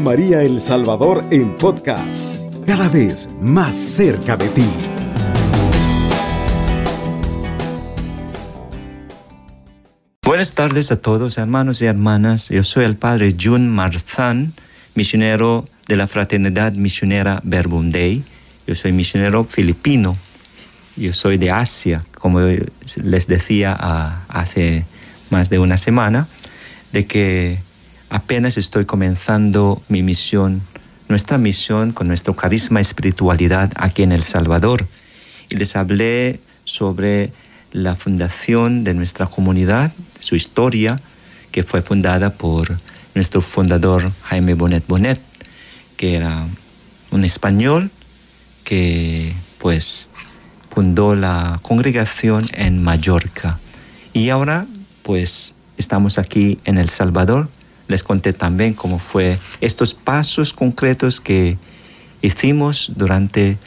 María El Salvador en podcast, cada vez más cerca de ti. Buenas tardes a todos, hermanos y hermanas. Yo soy el padre Jun Marzán, misionero de la Fraternidad Misionera Verbum Dei. Yo soy misionero filipino. Yo soy de Asia, como les decía hace más de una semana, de que apenas estoy comenzando mi misión, nuestra misión con nuestro carisma espiritualidad aquí en El Salvador. Y les hablé sobre la fundación de nuestra comunidad, su historia, que fue fundada por nuestro fundador Jaime Bonet Bonet, que era un español que pues fundó la congregación en Mallorca. Y ahora pues estamos aquí en El Salvador. Les conté también cómo fue estos pasos concretos que hicimos durante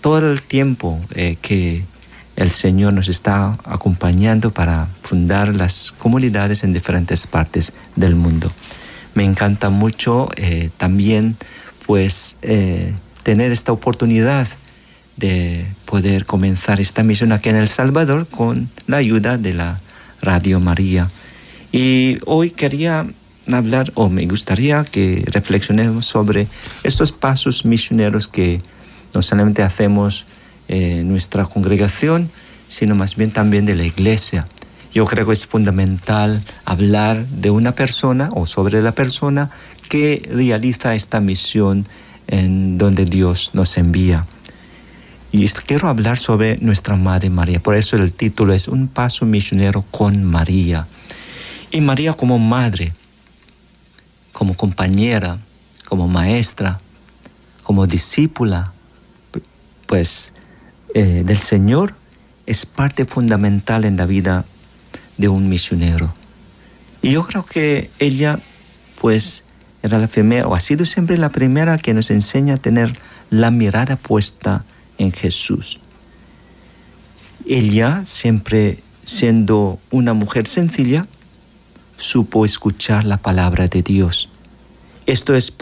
todo el tiempo eh, que el Señor nos está acompañando para fundar las comunidades en diferentes partes del mundo. Me encanta mucho eh, también pues eh, tener esta oportunidad de poder comenzar esta misión aquí en El Salvador con la ayuda de la Radio María. Y hoy quería hablar, o me gustaría que reflexionemos sobre estos pasos misioneros que no solamente hacemos en nuestra congregación, sino más bien también de la iglesia. Yo creo que es fundamental hablar de una persona o sobre la persona que realiza esta misión en donde Dios nos envía. Y quiero hablar sobre nuestra Madre María. Por eso el título es Un paso misionero con María. Y María como madre, como compañera, como maestra, como discípula, pues eh, del Señor es parte fundamental en la vida de un misionero. Y yo creo que ella, pues, era la primera, o ha sido siempre la primera que nos enseña a tener la mirada puesta en Jesús. Ella, siempre siendo una mujer sencilla, supo escuchar la palabra de Dios. Esto es,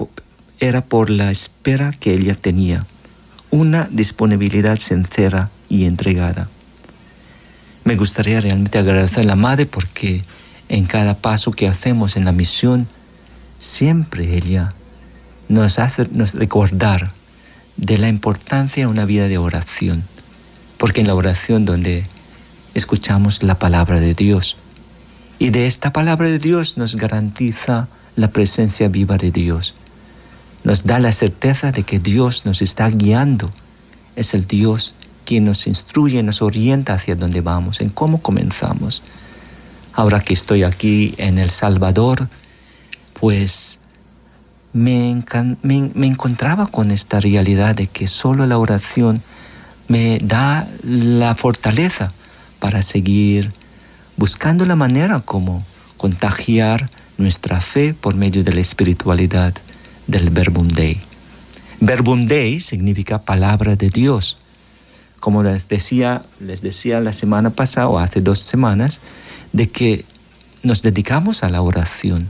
era por la espera que ella tenía, una disponibilidad sincera y entregada. Me gustaría realmente agradecer a la Madre porque en cada paso que hacemos en la misión, siempre ella nos hace nos recordar de la importancia de una vida de oración. Porque en la oración donde escuchamos la palabra de Dios. Y de esta palabra de Dios nos garantiza la presencia viva de Dios. Nos da la certeza de que Dios nos está guiando. Es el Dios quien nos instruye, nos orienta hacia dónde vamos, en cómo comenzamos. Ahora que estoy aquí en El Salvador, pues me, me, encontraba con esta realidad de que solo la oración me da la fortaleza para seguir buscando la manera como contagiar nuestra fe por medio de la espiritualidad del Verbum Dei. Verbum significa palabra de Dios como les decía, les decía la semana pasada o hace dos semanas, de que nos dedicamos a la oración,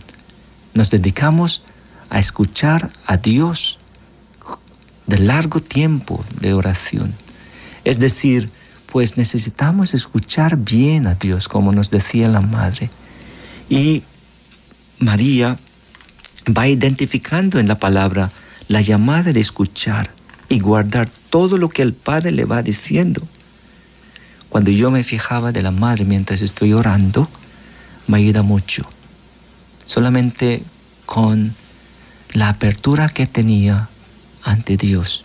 nos dedicamos a escuchar a Dios de largo tiempo de oración. Es decir, pues necesitamos escuchar bien a Dios, como nos decía la madre. Y María va identificando en la palabra la llamada de escuchar y guardar todo lo que el Padre le va diciendo. Cuando yo me fijaba de la madre mientras estoy orando, me ayuda mucho. Solamente con la apertura que tenía ante Dios.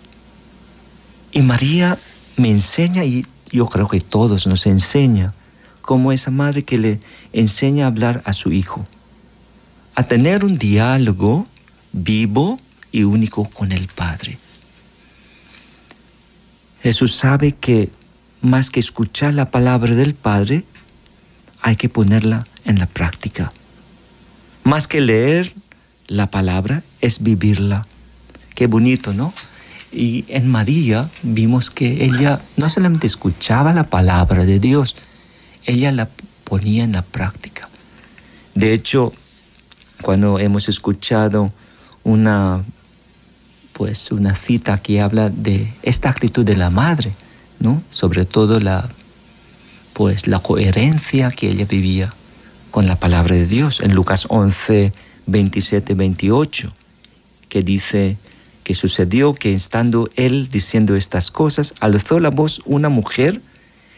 Y María me enseña, y yo creo que todos nos enseña, como esa madre que le enseña a hablar a su hijo, a tener un diálogo vivo y único con el Padre. Jesús sabe que más que escuchar la palabra del Padre, hay que ponerla en la práctica. Más que leer la palabra, es vivirla. Qué bonito, ¿no? Y en María vimos que ella no solamente escuchaba la palabra de Dios, ella la ponía en la práctica. De hecho, cuando hemos escuchado una pues una cita que habla de esta actitud de la madre, ¿no? Sobre todo la pues la coherencia que ella vivía con la palabra de Dios en Lucas 11, 27, 28, que dice que sucedió que estando él diciendo estas cosas, alzó la voz una mujer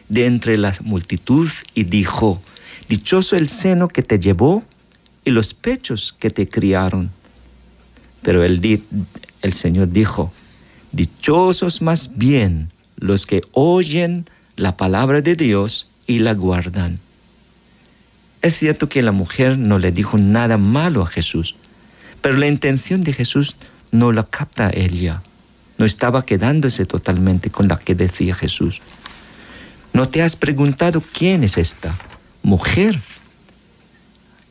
de entre la multitud y dijo, Dichoso el seno que te llevó y los pechos que te criaron. Pero el, el Señor dijo, Dichosos más bien los que oyen la palabra de Dios y la guardan. Es cierto que la mujer no le dijo nada malo a Jesús, pero la intención de Jesús no la capta ella. No estaba quedándose totalmente con la que decía Jesús. ¿No te has preguntado quién es esta mujer?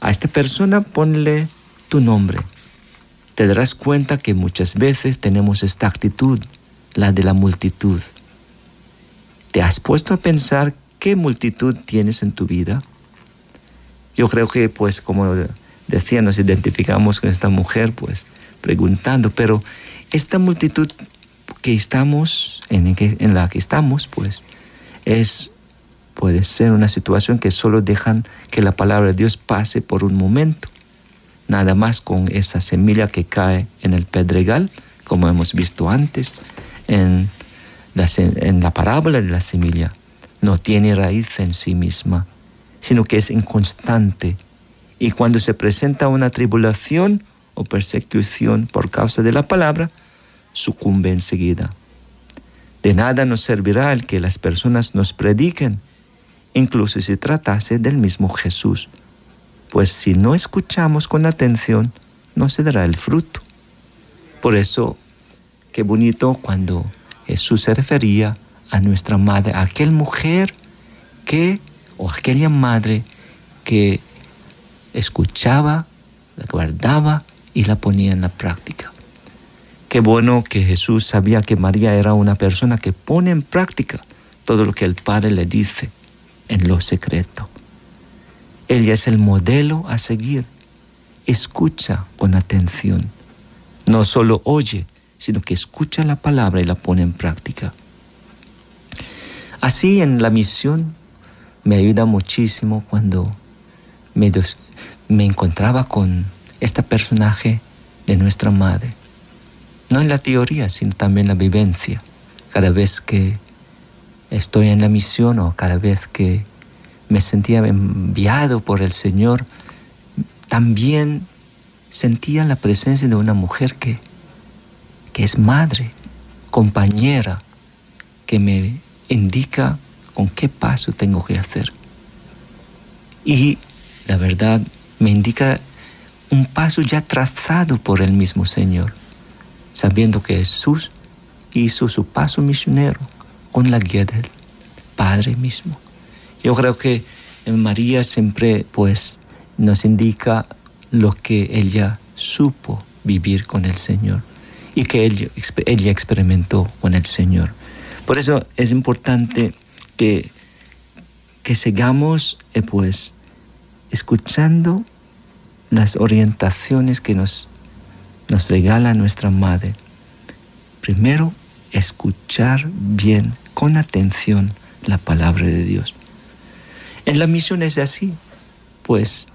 A esta persona ponle tu nombre te darás cuenta que muchas veces tenemos esta actitud, la de la multitud. ¿Te has puesto a pensar qué multitud tienes en tu vida? Yo creo que, pues, como decía, nos identificamos con esta mujer, pues, preguntando, pero esta multitud que estamos, en, la que estamos, pues, es, puede ser una situación que solo dejan que la palabra de Dios pase por un momento nada más con esa semilla que cae en el pedregal, como hemos visto antes en la parábola de la semilla. No tiene raíz en sí misma, sino que es inconstante. Y cuando se presenta una tribulación o persecución por causa de la palabra, sucumbe enseguida. De nada nos servirá el que las personas nos prediquen, incluso si tratase del mismo Jesús pues si no escuchamos con atención, no se dará el fruto. Por eso, qué bonito cuando Jesús se refería a nuestra madre, a aquella mujer que, o aquella madre que escuchaba, guardaba y la ponía en la práctica. Qué bueno que Jesús sabía que María era una persona que pone en práctica todo lo que el Padre le dice en lo secreto. Ella es el modelo a seguir. Escucha con atención. No solo oye, sino que escucha la palabra y la pone en práctica. Así en la misión me ayuda muchísimo cuando me, me encontraba con este personaje de nuestra madre. No en la teoría, sino también en la vivencia. Cada vez que estoy en la misión o cada vez que me sentía enviado por el Señor, también sentía la presencia de una mujer que, que es madre, compañera, que me indica con qué paso tengo que hacer. Y la verdad me indica un paso ya trazado por el mismo Señor, sabiendo que Jesús hizo su paso misionero con la guía del Padre mismo. Yo creo que María siempre pues nos indica lo que ella supo vivir con el Señor y que ella, ella experimentó con el Señor. Por eso es importante que, que sigamos eh, pues escuchando las orientaciones que nos, nos regala nuestra Madre. Primero, escuchar bien, con atención, la palabra de Dios. En la misión es así. Pues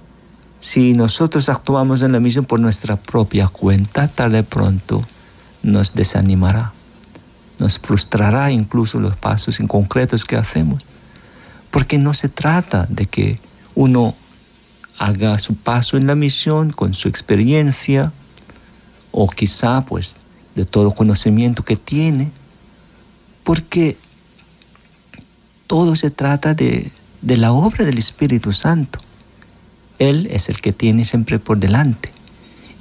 si nosotros actuamos en la misión por nuestra propia cuenta, tal de pronto nos desanimará, nos frustrará incluso los pasos inconcretos que hacemos. Porque no se trata de que uno haga su paso en la misión con su experiencia o quizá pues de todo conocimiento que tiene, porque todo se trata de de la obra del Espíritu Santo. Él es el que tiene siempre por delante.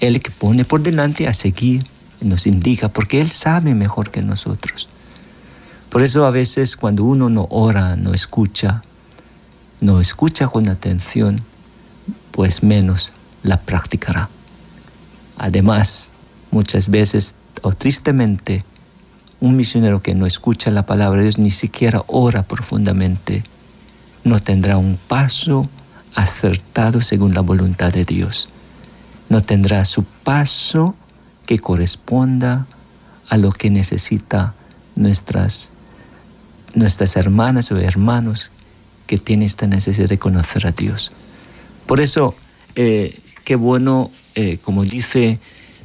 Él que pone por delante a seguir, nos indica, porque Él sabe mejor que nosotros. Por eso a veces cuando uno no ora, no escucha, no escucha con atención, pues menos la practicará. Además, muchas veces o tristemente, un misionero que no escucha la palabra de Dios ni siquiera ora profundamente no tendrá un paso acertado según la voluntad de Dios. No tendrá su paso que corresponda a lo que necesita nuestras, nuestras hermanas o hermanos que tienen esta necesidad de conocer a Dios. Por eso, eh, qué bueno, eh, como dice,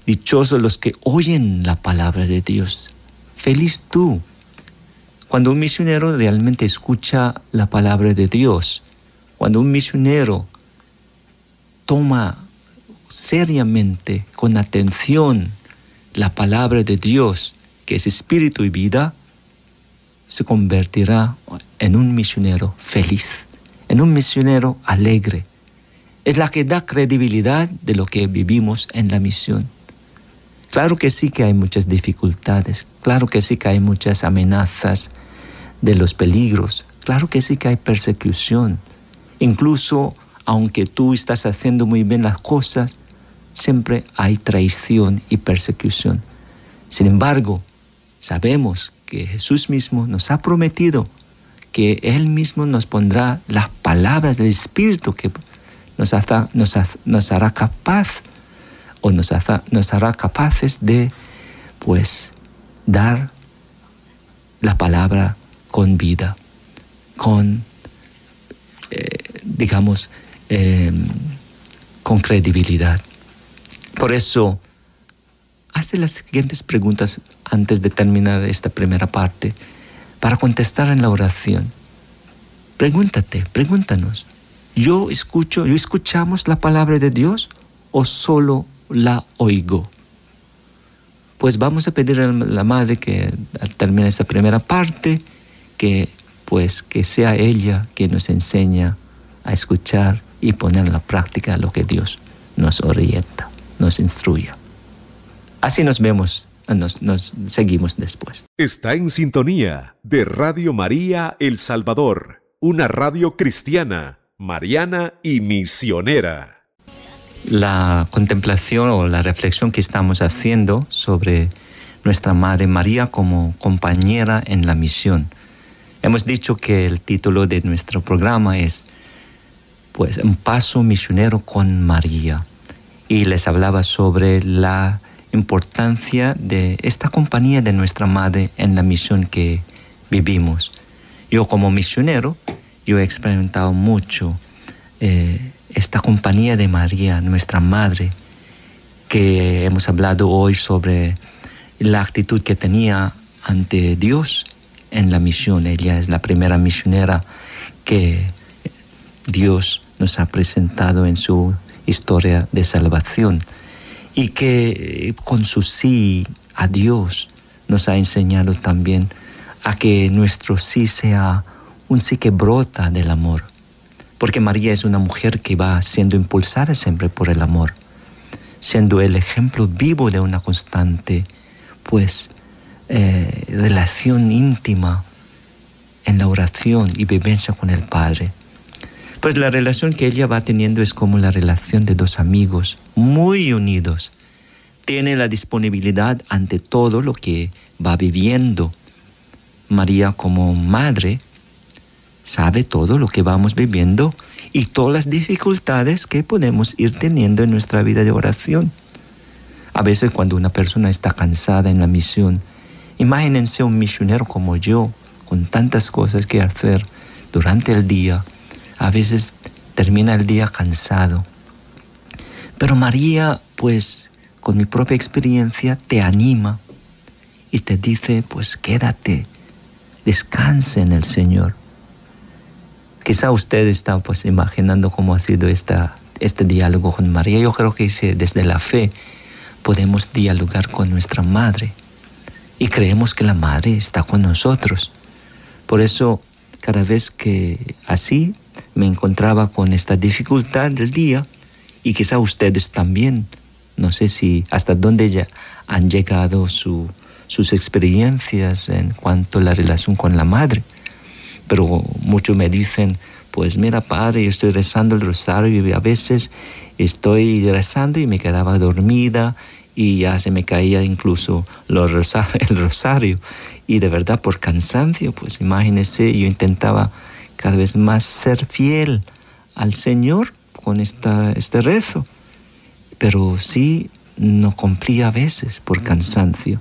dichosos los que oyen la palabra de Dios. Feliz tú. Cuando un misionero realmente escucha la palabra de Dios, cuando un misionero toma seriamente, con atención, la palabra de Dios, que es espíritu y vida, se convertirá en un misionero feliz, en un misionero alegre. Es la que da credibilidad de lo que vivimos en la misión. Claro que sí que hay muchas dificultades, claro que sí que hay muchas amenazas de los peligros, claro que sí que hay persecución. Incluso aunque tú estás haciendo muy bien las cosas, siempre hay traición y persecución. Sin embargo, sabemos que Jesús mismo nos ha prometido que Él mismo nos pondrá las palabras del Espíritu que nos, hará capaz o nos, nos hará capaces de pues dar la palabra con vida, con, eh, digamos, em, con credibilidad. Por eso, hazte las siguientes preguntas antes de terminar esta primera parte para contestar en la oración. Pregúntate, pregúntanos. ¿Yo escucho, yo escuchamos la palabra de Dios o solo la oigo? Pues vamos a pedir a la madre que al terminar esta primera parte, que pues que sea ella quien nos enseña a escuchar y poner en la práctica lo que Dios nos orienta, nos instruya. Así nos vemos, nos, nos seguimos después. Está en sintonía de Radio María El Salvador, una radio cristiana, mariana y misionera. La contemplación o la reflexión que estamos haciendo sobre nuestra Madre María como compañera en la misión. Hemos dicho que el título de nuestro programa es pues un paso misionero con María y les hablaba sobre la importancia de esta compañía de nuestra madre en la misión que vivimos. Yo como misionero, yo he experimentado mucho eh, esta compañía de María, nuestra madre, que hemos hablado hoy sobre la actitud que tenía ante Dios en la misión. Ella es la primera misionera que Dios nos ha presentado en su historia de salvación y que con su sí a Dios nos ha enseñado también a que nuestro sí sea un sí que brota del amor. Porque María es una mujer que va siendo impulsada siempre por el amor, siendo el ejemplo vivo de una constante, pues, eh, relación íntima en la oración y vivencia con el Padre. Pues la relación que ella va teniendo es como la relación de dos amigos muy unidos. Tiene la disponibilidad ante todo lo que va viviendo. María como madre sabe todo lo que vamos viviendo y todas las dificultades que podemos ir teniendo en nuestra vida de oración. A veces cuando una persona está cansada en la misión, imagínense un misionero como yo, con tantas cosas que hacer durante el día, a veces termina el día cansado. Pero María, pues, con mi propia experiencia, te anima y te dice, pues quédate, descanse en el Señor. Quizá usted está pues imaginando cómo ha sido esta, este diálogo con María. Yo creo que desde la fe podemos dialogar con nuestra madre y creemos que la madre está con nosotros. Por eso, cada vez que así me encontraba con esta dificultad del día y quizá ustedes también. No sé si hasta dónde ya han llegado sus experiencias en cuanto a la relación con la madre. Pero muchos me dicen, pues mira padre, yo estoy rezando el rosario y a veces estoy rezando y me quedaba dormida y ya se me caía incluso el rosario. Y de verdad por cansancio, pues imagínese, yo intentaba cada vez más ser fiel al Señor con esta, este rezo. Pero sí no cumplía a veces por cansancio.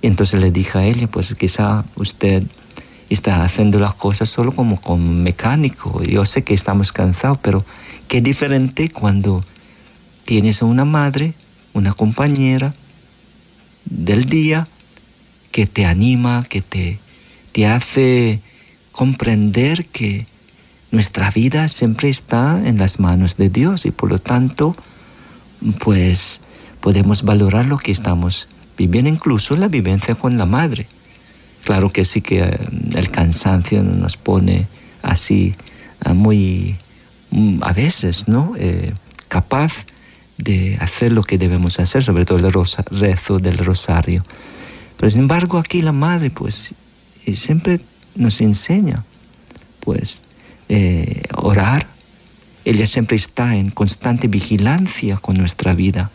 Y entonces le dije a ella, pues quizá usted está haciendo las cosas solo como con mecánico. Yo sé que estamos cansados, pero qué diferente cuando tienes una madre, una compañera del día que te anima, que te, te hace comprender que nuestra vida siempre está en las manos de Dios y por lo tanto, pues podemos valorar lo que estamos viviendo, incluso la vivencia con la madre. Claro que sí que eh, el cansancio nos pone así ah, muy, mm, a veces, ¿no? Eh, capaz de hacer lo que debemos hacer, sobre todo el rezo del rosario. Pero sin embargo aquí la madre pues eh, siempre nos enseña pues orar. Ella siempre está en constante vigilancia con nuestra vida.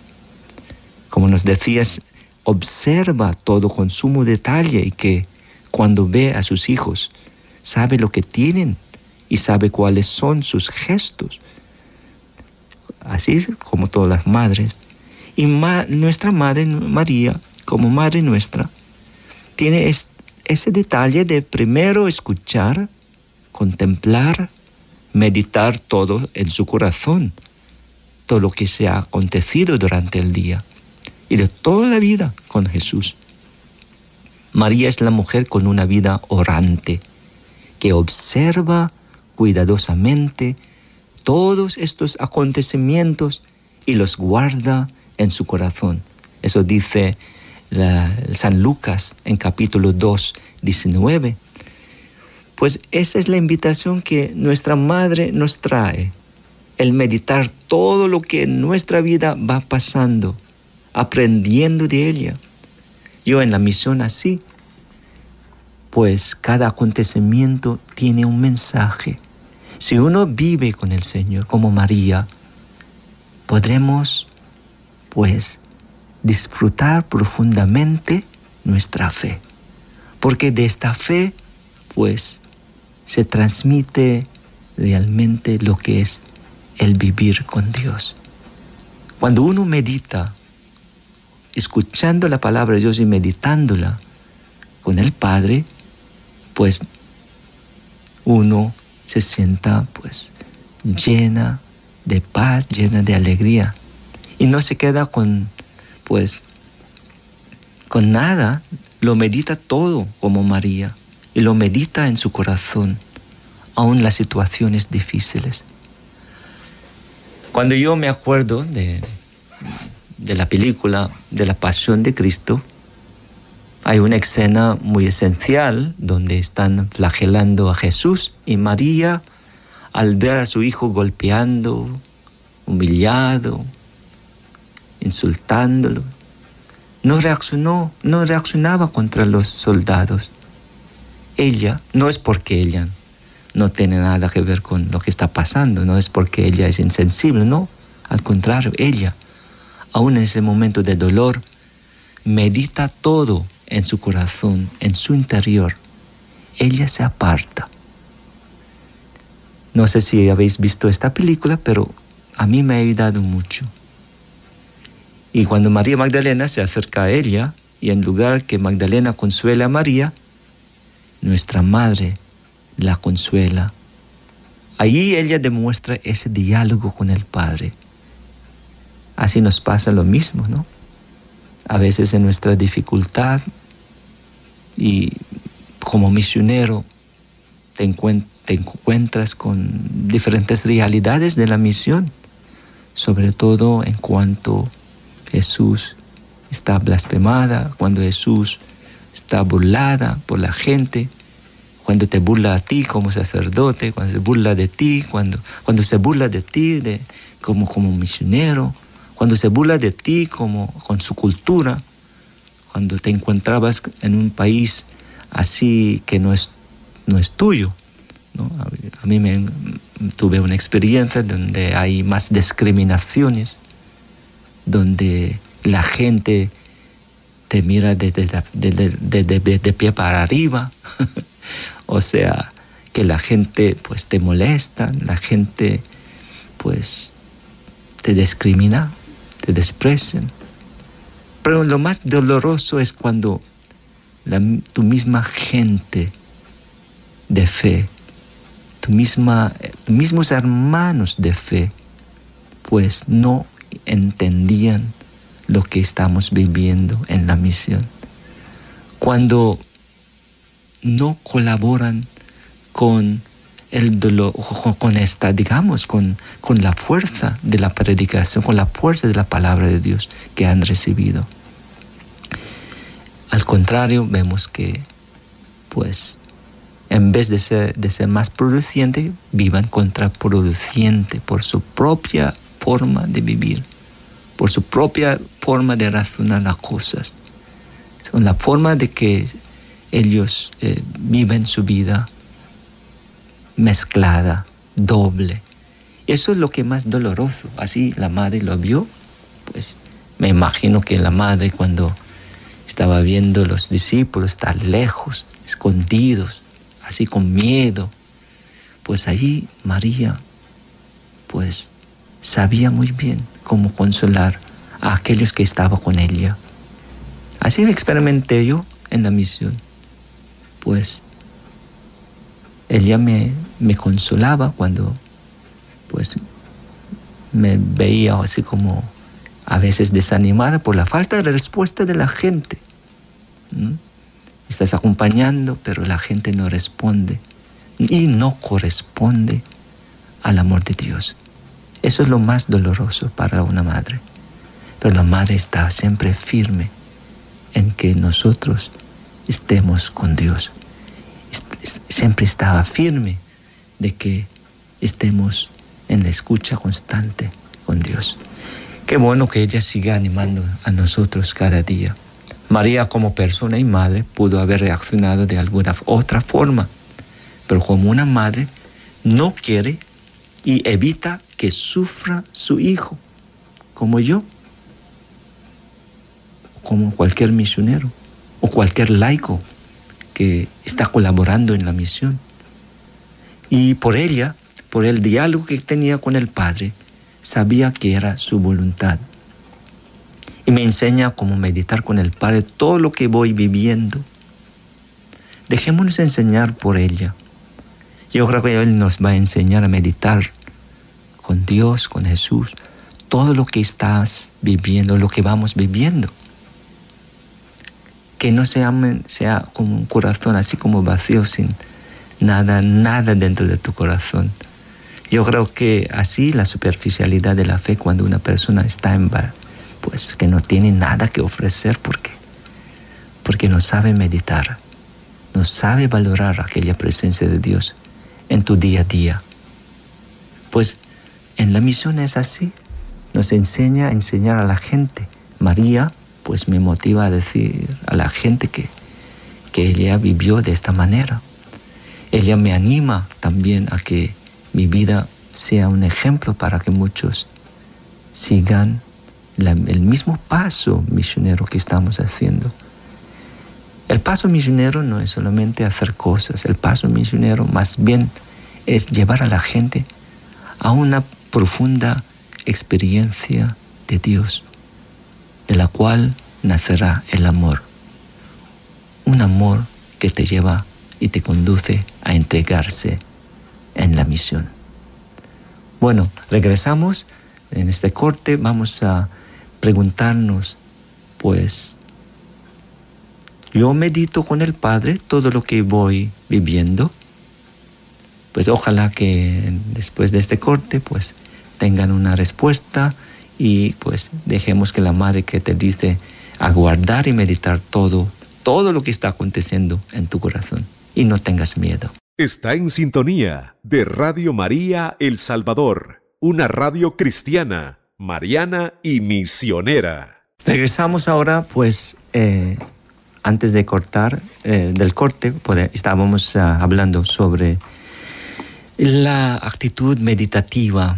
Como nos decías, observa todo con sumo detalle y que cuando ve a sus hijos, sabe lo que tienen y sabe cuáles son sus gestos. Así como todas las madres. Y nuestra Madre María, como Madre nuestra, tiene ese detalle de primero escuchar, contemplar, meditar todo en su corazón, todo lo que se ha acontecido durante el día y de toda la vida con Jesús. María es la mujer con una vida orante, que observa cuidadosamente todos estos acontecimientos y los guarda en su corazón. Eso dice San Lucas en capítulo 2, 19. Pues esa es la invitación que nuestra madre nos trae, el meditar todo lo que en nuestra vida va pasando, aprendiendo de ella yo en la misión así, pues cada acontecimiento tiene un mensaje. Si uno vive con el Señor como María, podremos pues disfrutar profundamente nuestra fe. Porque de esta fe pues se transmite realmente lo que es el vivir con Dios. Cuando uno medita escuchando la palabra de Dios y meditándola con el Padre, pues uno se sienta pues llena de paz, llena de alegría. Y no se queda con pues con nada, lo medita todo como María y lo medita en su corazón, aun las situaciones difíciles. Cuando yo me acuerdo de, de la película de la Pasión de Cristo, hay una escena muy esencial donde están flagelando a Jesús y María, al ver a su hijo golpeando, humillado, insultándolo, no reaccionó, no reaccionaba contra los soldados. Ella, no es porque ella no tiene nada que ver con lo que está pasando, no es porque ella es insensible, no, al contrario, ella aún en ese momento de dolor, medita todo en su corazón, en su interior. Ella se aparta. No sé si habéis visto esta película, pero a mí me ha ayudado mucho. Y cuando María Magdalena se acerca a ella, y en lugar que Magdalena consuela a María, nuestra madre la consuela. Allí ella demuestra ese diálogo con el Padre. Así nos pasa lo mismo, ¿no? A veces en nuestra dificultad y como misionero te, encuentras con diferentes realidades de la misión, sobre todo en cuanto Jesús está blasfemada, cuando Jesús está burlada por la gente, cuando te burla a ti como sacerdote, cuando se burla de ti, cuando, cuando se burla de ti de, como, como misionero, cuando se burla de ti como con su cultura, cuando te encontrabas en un país así que no es, no es tuyo. A mí me, tuve una experiencia donde hay más discriminaciones, donde la gente te mira de, de, pie para arriba, o sea, que la gente pues te molesta, la gente pues te discrimina te desprecian. Pero lo más doloroso es cuando tu misma gente de fe, tu misma, mismos hermanos de fe, pues no entendían lo que estamos viviendo en la misión. Cuando no colaboran con el dolor, con esta, digamos, con, con la fuerza de la predicación, con la fuerza de la palabra de Dios que han recibido. Al contrario, vemos que, pues, en vez de ser, de ser más produciente, vivan contraproduciente por su propia forma de vivir, por su propia forma de razonar las cosas, con la forma de que ellos eh, viven su vida mezclada, doble. Eso es lo que más doloroso. Así la madre lo vio, pues me imagino que la madre cuando estaba viendo los discípulos tan lejos, escondidos, así con miedo, pues allí María, pues sabía muy bien cómo consolar a aquellos que estaban con ella. Así lo experimenté yo en la misión. Pues ella me, me consolaba cuando pues me veía así como a veces desanimada por la falta de respuesta de la gente. Estás acompañando, pero la gente no responde y no corresponde al amor de Dios. Eso es lo más doloroso para una madre. Pero la madre está siempre firme en que nosotros estemos con Dios. Siempre estaba firme de que estemos en la escucha constante con Dios. Qué bueno que ella siga animando a nosotros cada día. María como persona y madre pudo haber reaccionado de alguna otra forma, pero como una madre no quiere y evita que sufra su hijo, como yo, como cualquier misionero o cualquier laico que está colaborando en la misión. Y por ella, por el diálogo que tenía con el Padre, sabía que era su voluntad y me enseña cómo meditar con el Padre todo lo que voy viviendo. Dejémonos enseñar por ella. Yo creo que Él nos va a enseñar a meditar con Dios, con Jesús, todo lo que estás viviendo, lo que vamos viviendo. Que no sea, sea como un corazón así como vacío, sin nada, nada dentro de tu corazón. Yo creo que así la superficialidad de la fe cuando una persona está en pues que no tiene nada que ofrecer porque porque no sabe meditar, no sabe valorar aquella presencia de Dios en tu día a día. Pues en la misión es así, nos enseña a enseñar a la gente. María pues me motiva a decir a la gente que, que ella vivió de esta manera. Ella me anima también a que mi vida sea un ejemplo para que muchos sigan el mismo paso misionero que estamos haciendo. El paso misionero no es solamente hacer cosas, el paso misionero más bien es llevar a la gente a una profunda experiencia de Dios, de la cual nacerá el amor. Un amor que te lleva y te conduce a entregarse en la misión. Bueno, regresamos en este corte, vamos a preguntarnos, pues, yo medito con el Padre todo lo que voy viviendo, pues ojalá que después de este corte, pues, tengan una respuesta y pues dejemos que la Madre que te dice aguardar y meditar todo, todo lo que está aconteciendo en tu corazón y no tengas miedo. Está en sintonía de Radio María El Salvador, una radio cristiana mariana y misionera. Regresamos ahora, pues, eh, antes de cortar, eh, del corte, pues, estábamos ah, hablando sobre la actitud meditativa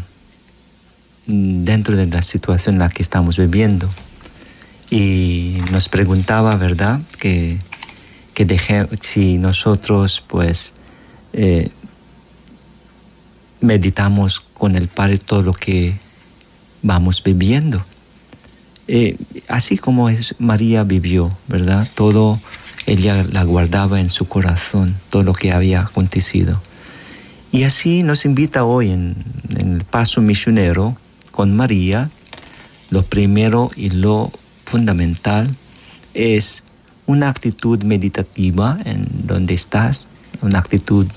dentro de la situación en la que estamos viviendo. Y nos preguntaba, ¿verdad?, que, que si nosotros, pues, eh, meditamos con el Padre todo lo que vamos viviendo. Eh, así como es, María vivió, ¿verdad? Todo ella la guardaba en su corazón, todo lo que había acontecido. Y así nos invita hoy en, en el paso misionero con María, lo primero y lo fundamental es una actitud meditativa en donde estás, una actitud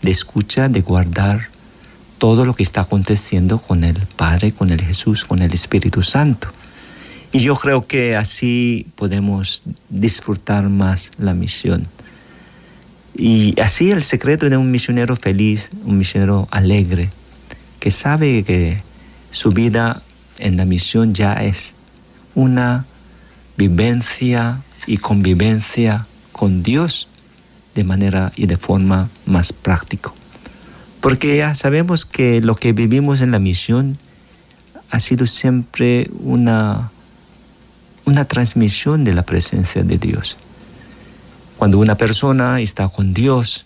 de escucha, de guardar todo lo que está aconteciendo con el Padre, con el Jesús, con el Espíritu Santo. Y yo creo que así podemos disfrutar más la misión. Y así el secreto de un misionero feliz, un misionero alegre, que sabe que su vida en la misión ya es una vivencia y convivencia con Dios de manera y de forma más práctica. Porque ya sabemos que lo que vivimos en la misión ha sido siempre una una transmisión de la presencia de Dios. Cuando una persona está con Dios,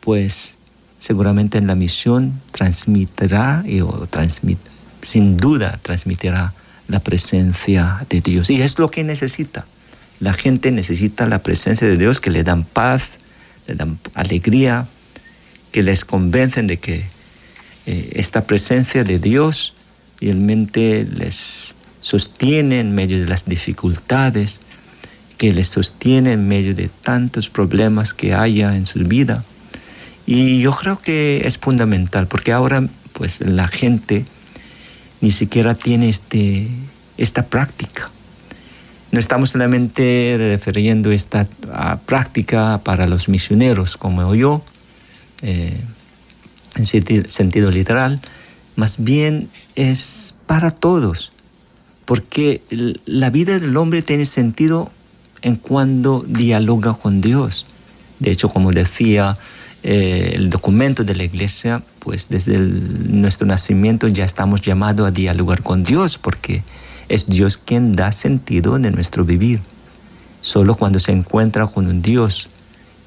pues seguramente en la misión transmitirá o sin duda transmitirá la presencia de Dios. Y es lo que necesita. La gente necesita la presencia de Dios que le dan paz, le dan alegría, que les convencen de que eh, esta presencia de Dios realmente les sostiene en medio de las dificultades, que les sostiene en medio de tantos problemas que haya en su vida. Y yo creo que es fundamental, porque ahora pues la gente ni siquiera tiene este, esta práctica. No estamos solamente refiriendo esta práctica para los misioneros como yo, eh, en sentido literal, más bien es para todos porque la vida del hombre tiene sentido en cuando dialoga con Dios. De hecho, como decía eh, el documento de la iglesia, pues desde nuestro nacimiento ya estamos llamados a dialogar con Dios, porque es Dios quien da sentido de nuestro vivir. Solo cuando se encuentra con un Dios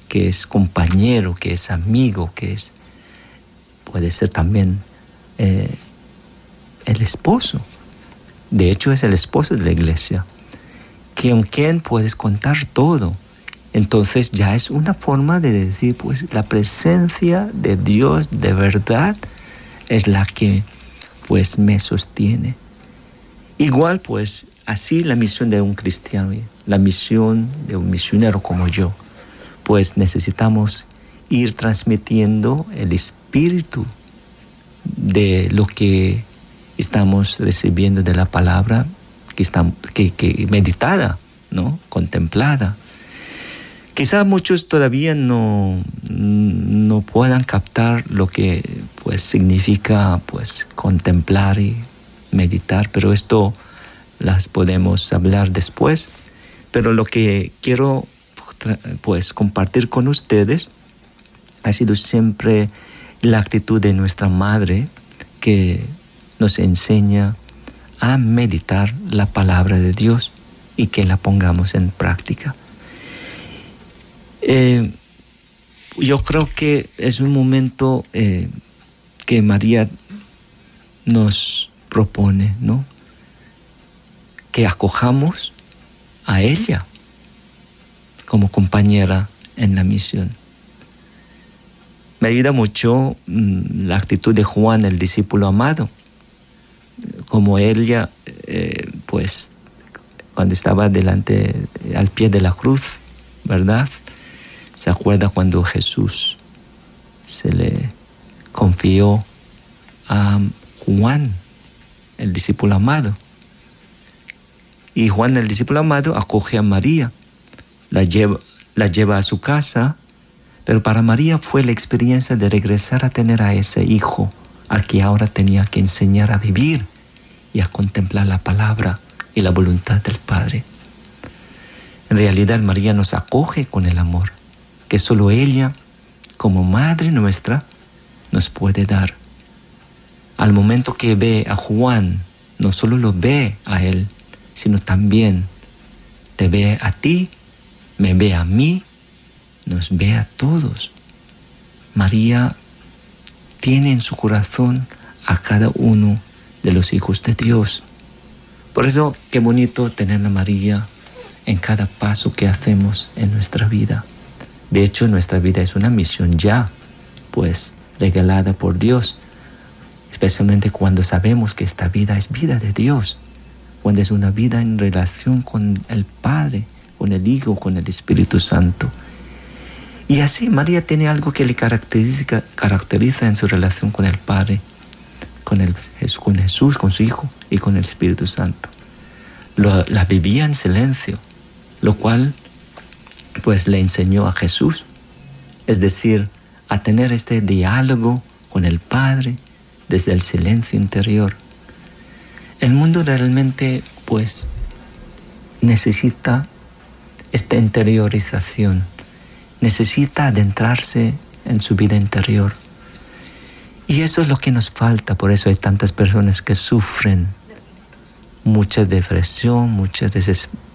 que es compañero, que es amigo, que es, puede ser también eh, el esposo de hecho, es el esposo de la iglesia, con quien puedes contar todo. Entonces ya es una forma de decir, pues la presencia de Dios de verdad es la que pues me sostiene. Igual pues así la misión de un cristiano, la misión de un misionero como yo, pues necesitamos ir transmitiendo el espíritu de lo que estamos recibiendo de la palabra que, está, que, meditada, ¿no? contemplada. Quizá muchos todavía no, no puedan captar lo que pues, significa pues, contemplar y meditar, pero esto las podemos hablar después. Pero lo que quiero pues, compartir con ustedes ha sido siempre la actitud de nuestra madre que nos enseña a meditar la palabra de Dios y que la pongamos en práctica. Eh, yo creo que es un momento eh, que María nos propone, ¿no? Que acojamos a ella como compañera en la misión. Me ayuda mucho mm, la actitud de Juan, el discípulo amado como ella, eh, pues, cuando estaba delante, al pie de la cruz, ¿verdad? Se acuerda cuando Jesús se le confió a Juan, el discípulo amado. Y Juan, el discípulo amado, acoge a María, la lleva, la lleva a su casa, pero para María fue la experiencia de regresar a tener a ese hijo al que ahora tenía que enseñar a vivir y a contemplar la palabra y la voluntad del Padre. En realidad María nos acoge con el amor que solo ella, como Madre nuestra, nos puede dar. Al momento que ve a Juan, no solo lo ve a él, sino también te ve a ti, me ve a mí, nos ve a todos. María tiene en su corazón a cada uno de los hijos de Dios. Por eso, qué bonito tener a María en cada paso que hacemos en nuestra vida. De hecho, nuestra vida es una misión ya, pues regalada por Dios, especialmente cuando sabemos que esta vida es vida de Dios, cuando es una vida en relación con el Padre, con el Hijo, con el Espíritu Santo. Y así María tiene algo que le caracteriza, caracteriza en su relación con el Padre, con, el, con Jesús, con su Hijo y con el Espíritu Santo. la vivía en silencio, lo cual pues le enseñó a Jesús, es decir, a tener este diálogo con el Padre desde el silencio interior. El mundo realmente pues necesita esta interiorización necesita adentrarse en su vida interior. Y eso es lo que nos falta, por eso hay tantas personas que sufren mucha depresión, mucha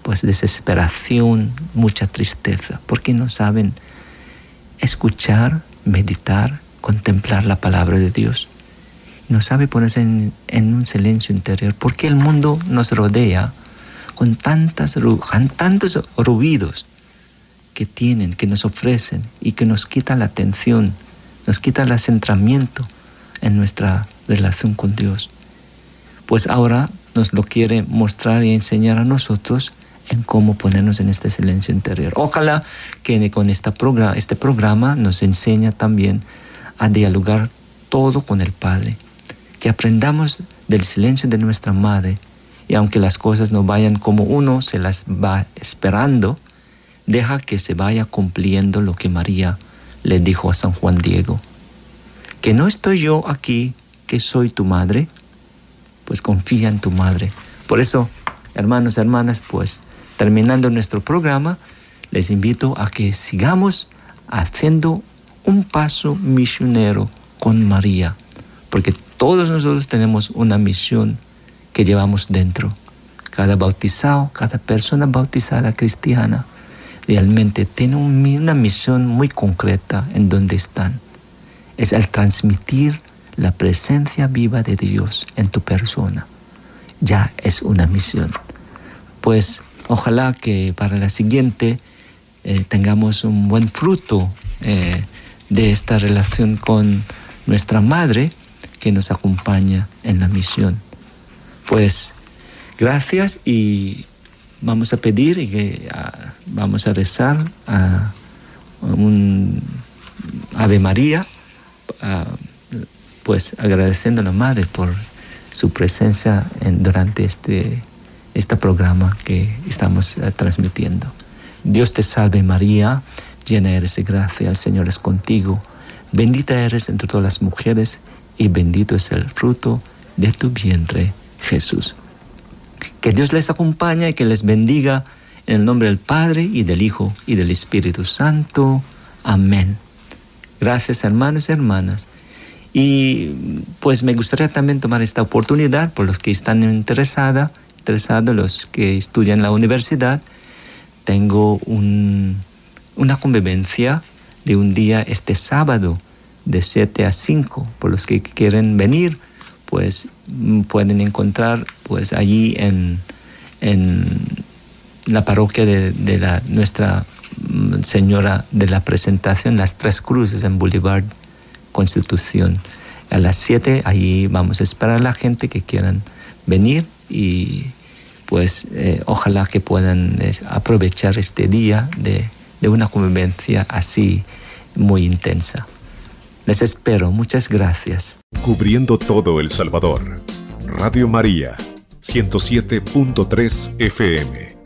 pues, desesperación, mucha tristeza, porque no saben escuchar, meditar, contemplar la palabra de Dios. No sabe ponerse en, un silencio interior, porque el mundo nos rodea con, tantas, con tantos ruidos que tienen, que nos ofrecen y que nos quita la atención, nos quita el centramiento en nuestra relación con Dios. Pues ahora nos lo quiere mostrar y enseñar a nosotros en cómo ponernos en este silencio interior. Ojalá que con esta programa, este programa nos enseña también a dialogar todo con el Padre, que aprendamos del silencio de nuestra Madre y aunque las cosas no vayan como uno se las va esperando, deja que se vaya cumpliendo lo que María le dijo a San Juan Diego. Que no estoy yo aquí, que soy tu madre, pues confía en tu madre. Por eso, hermanos, hermanas, pues terminando nuestro programa, les invito a que sigamos haciendo un paso misionero con María, porque todos nosotros tenemos una misión que llevamos dentro. Cada bautizado, cada persona bautizada cristiana, realmente tienen una misión muy concreta en donde están. Es el transmitir la presencia viva de Dios en tu persona. Ya es una misión. Pues ojalá que para la siguiente eh, tengamos un buen fruto eh, de esta relación con nuestra madre que nos acompaña en la misión. Pues gracias y vamos a pedir y que vamos a rezar a un Ave María, pues agradeciendo a la Madre por su presencia en, durante este, este programa que estamos ah, transmitiendo. Dios te salve María, llena eres de gracia, el Señor es contigo, bendita eres entre todas las mujeres y bendito es el fruto de tu vientre, Jesús. Que Dios les acompañe y que les bendiga en el nombre del Padre y del Hijo y del Espíritu Santo. Amén. Gracias hermanos y hermanas. Y pues me gustaría también tomar esta oportunidad por los que están interesados, interesados los que estudian en la universidad. Tengo una convivencia de un día este sábado de 7 a 5 por los que quieren venir pues mm, pueden encontrar pues allí en, la parroquia de, la, nuestra mm, Señora de la Presentación, las Tres Cruces en Boulevard Constitución. A las 7 allí vamos a esperar a la gente que quieran venir y pues eh, ojalá que puedan aprovechar este día de, de una convivencia así muy intensa. Les espero, muchas gracias. Cubriendo todo El Salvador. Radio María, 107.3 FM.